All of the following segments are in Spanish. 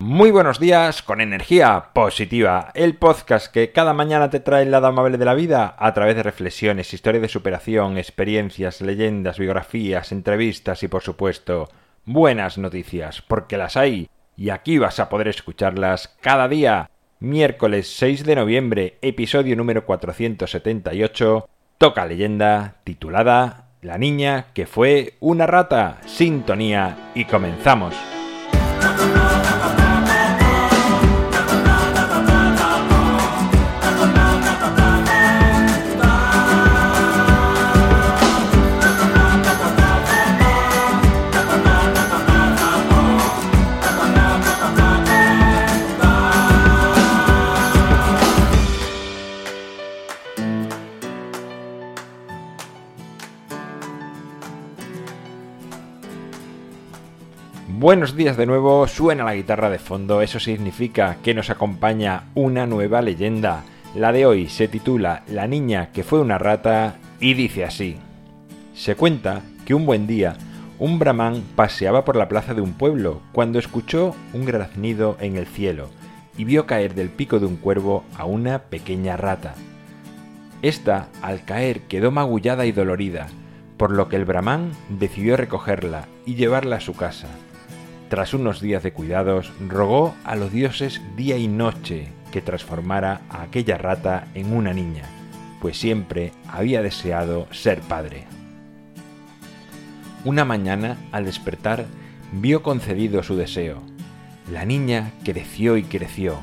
Muy buenos días con energía positiva, el podcast que cada mañana te trae el lado amable de la vida a través de reflexiones, historias de superación, experiencias, leyendas, biografías, entrevistas y por supuesto buenas noticias, porque las hay y aquí vas a poder escucharlas cada día. Miércoles 6 de noviembre, episodio número 478, toca leyenda titulada La niña que fue una rata, sintonía y comenzamos. Buenos días de nuevo, suena la guitarra de fondo, eso significa que nos acompaña una nueva leyenda. La de hoy se titula La niña que fue una rata y dice así. Se cuenta que un buen día un brahman paseaba por la plaza de un pueblo cuando escuchó un graznido en el cielo y vio caer del pico de un cuervo a una pequeña rata. Esta, al caer, quedó magullada y dolorida, por lo que el brahman decidió recogerla y llevarla a su casa. Tras unos días de cuidados, rogó a los dioses día y noche que transformara a aquella rata en una niña, pues siempre había deseado ser padre. Una mañana, al despertar, vio concedido su deseo. La niña creció y creció.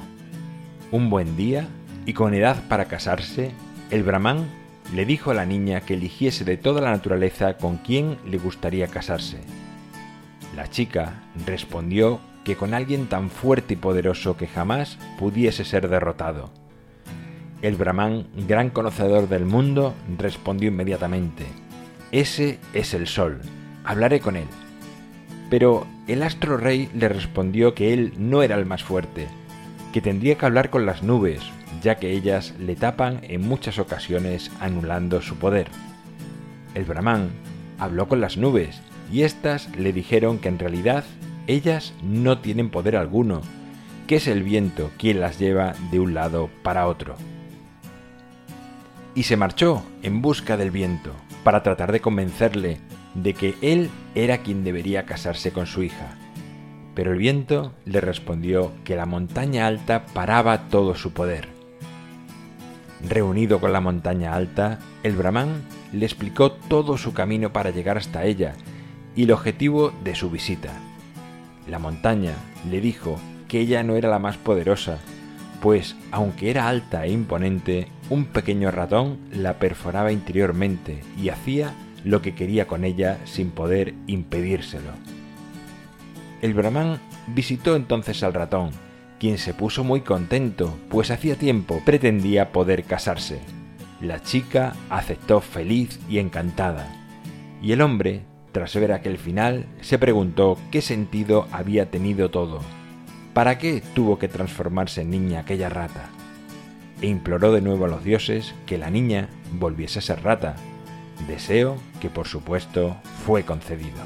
Un buen día, y con edad para casarse, el brahman le dijo a la niña que eligiese de toda la naturaleza con quién le gustaría casarse la chica respondió que con alguien tan fuerte y poderoso que jamás pudiese ser derrotado. El brahman, gran conocedor del mundo, respondió inmediatamente, Ese es el sol, hablaré con él. Pero el astro rey le respondió que él no era el más fuerte, que tendría que hablar con las nubes, ya que ellas le tapan en muchas ocasiones anulando su poder. El brahman habló con las nubes y éstas le dijeron que en realidad ellas no tienen poder alguno, que es el viento quien las lleva de un lado para otro. Y se marchó en busca del viento, para tratar de convencerle de que él era quien debería casarse con su hija. Pero el viento le respondió que la montaña alta paraba todo su poder. Reunido con la montaña alta, el brahman le explicó todo su camino para llegar hasta ella y el objetivo de su visita. La montaña le dijo que ella no era la más poderosa, pues aunque era alta e imponente, un pequeño ratón la perforaba interiormente y hacía lo que quería con ella sin poder impedírselo. El brahman visitó entonces al ratón, quien se puso muy contento, pues hacía tiempo pretendía poder casarse. La chica aceptó feliz y encantada, y el hombre tras ver aquel final, se preguntó qué sentido había tenido todo. ¿Para qué tuvo que transformarse en niña aquella rata? E imploró de nuevo a los dioses que la niña volviese a ser rata, deseo que por supuesto fue concedido.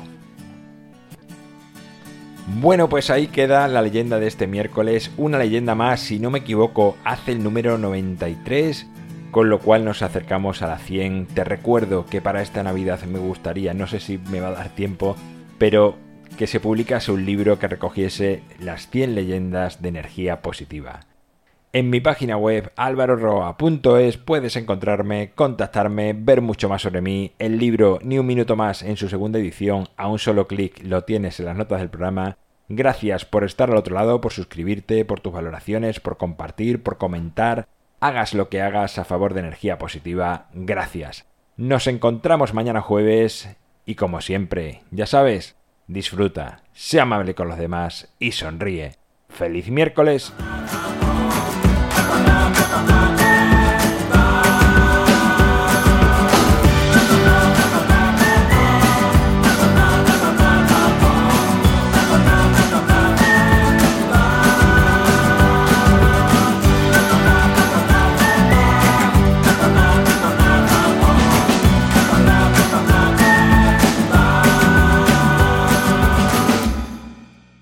Bueno, pues ahí queda la leyenda de este miércoles, una leyenda más, si no me equivoco, hace el número 93 con lo cual nos acercamos a la 100. Te recuerdo que para esta Navidad me gustaría, no sé si me va a dar tiempo, pero que se publicase un libro que recogiese las 100 leyendas de energía positiva. En mi página web alvaroroa.es puedes encontrarme, contactarme, ver mucho más sobre mí. El libro Ni un minuto más en su segunda edición, a un solo clic lo tienes en las notas del programa. Gracias por estar al otro lado, por suscribirte, por tus valoraciones, por compartir, por comentar hagas lo que hagas a favor de energía positiva, gracias. Nos encontramos mañana jueves y como siempre, ya sabes, disfruta, sea amable con los demás y sonríe. ¡Feliz miércoles!